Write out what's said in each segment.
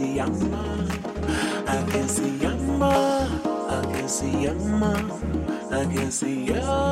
Akesiama, Akesiama, Akesiama, Akesiama.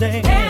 Make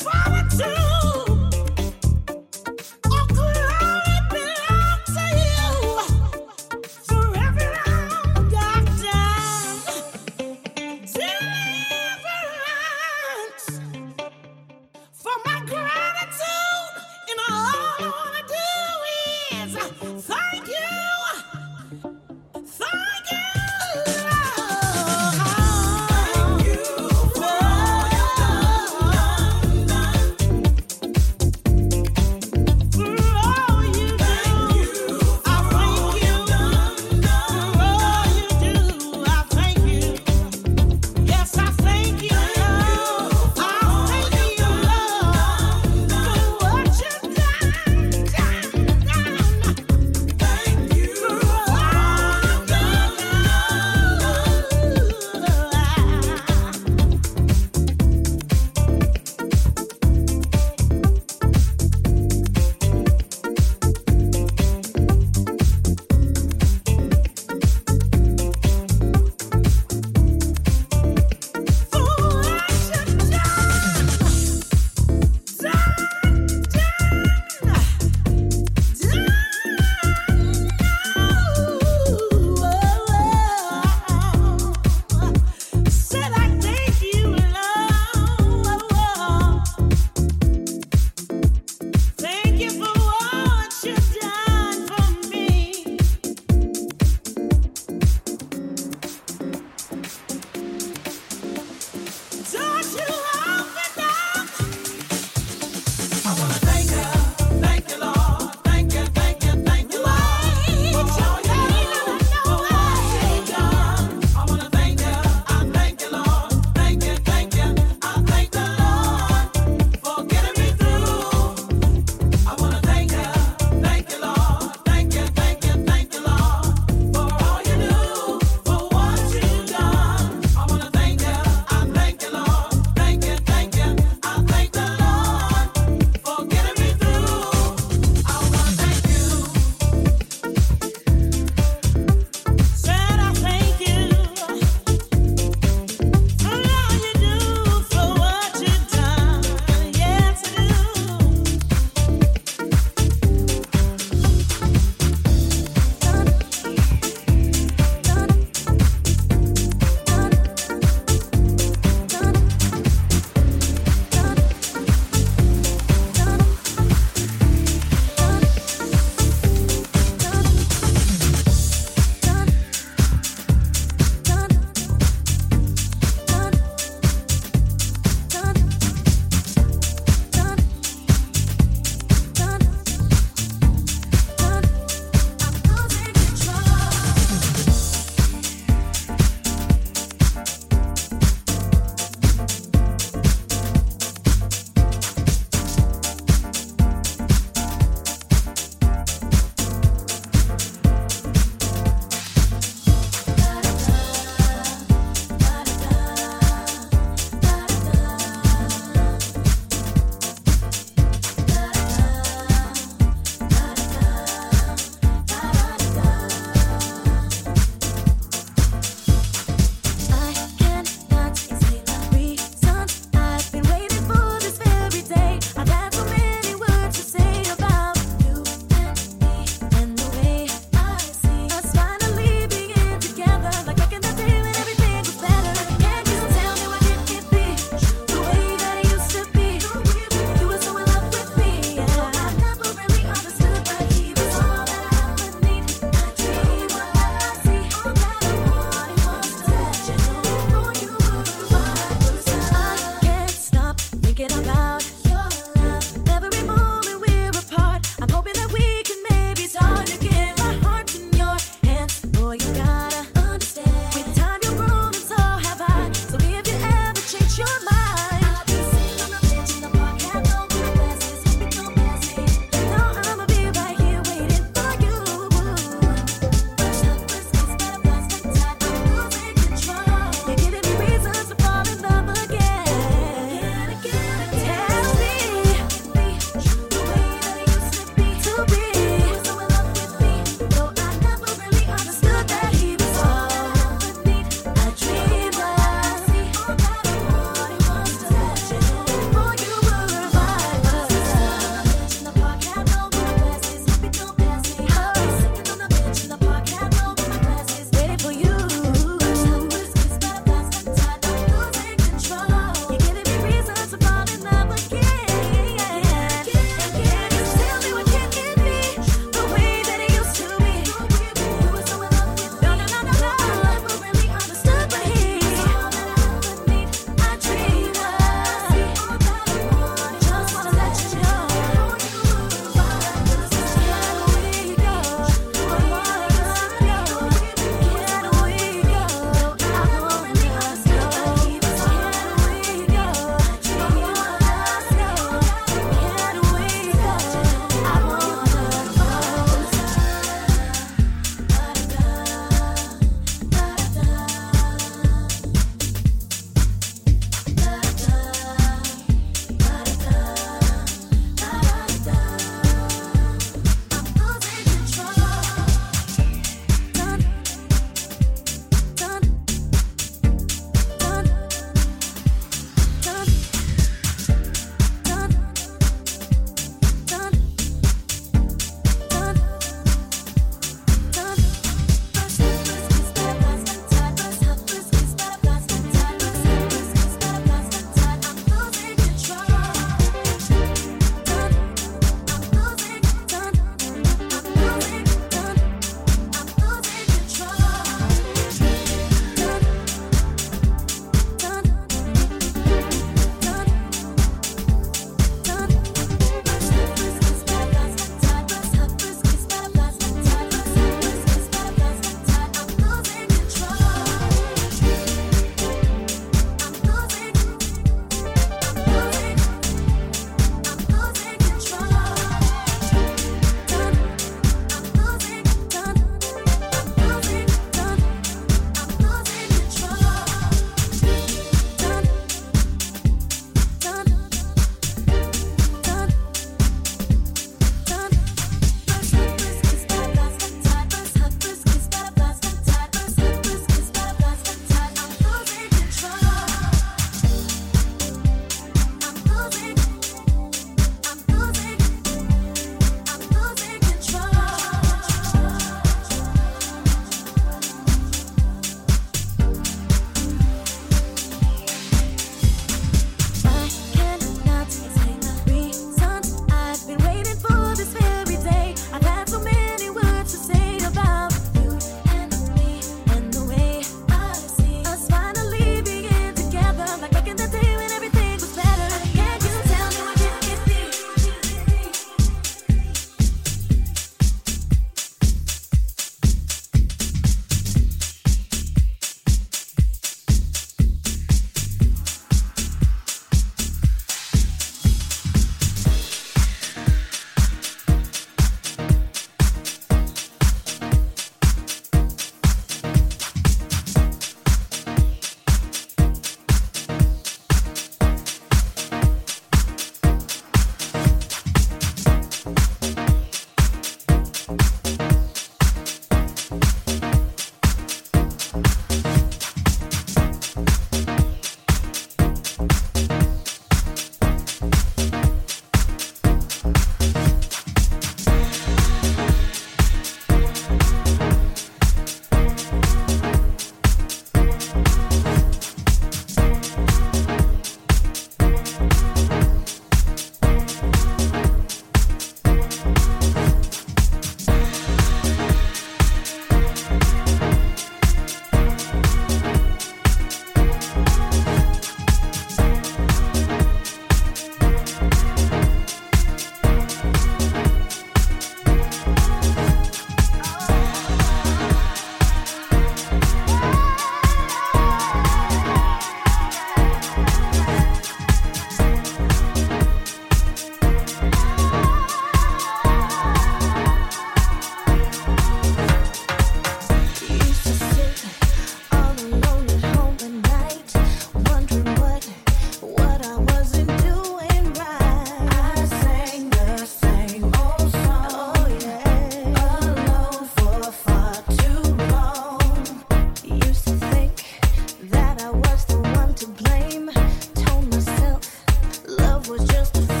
was just a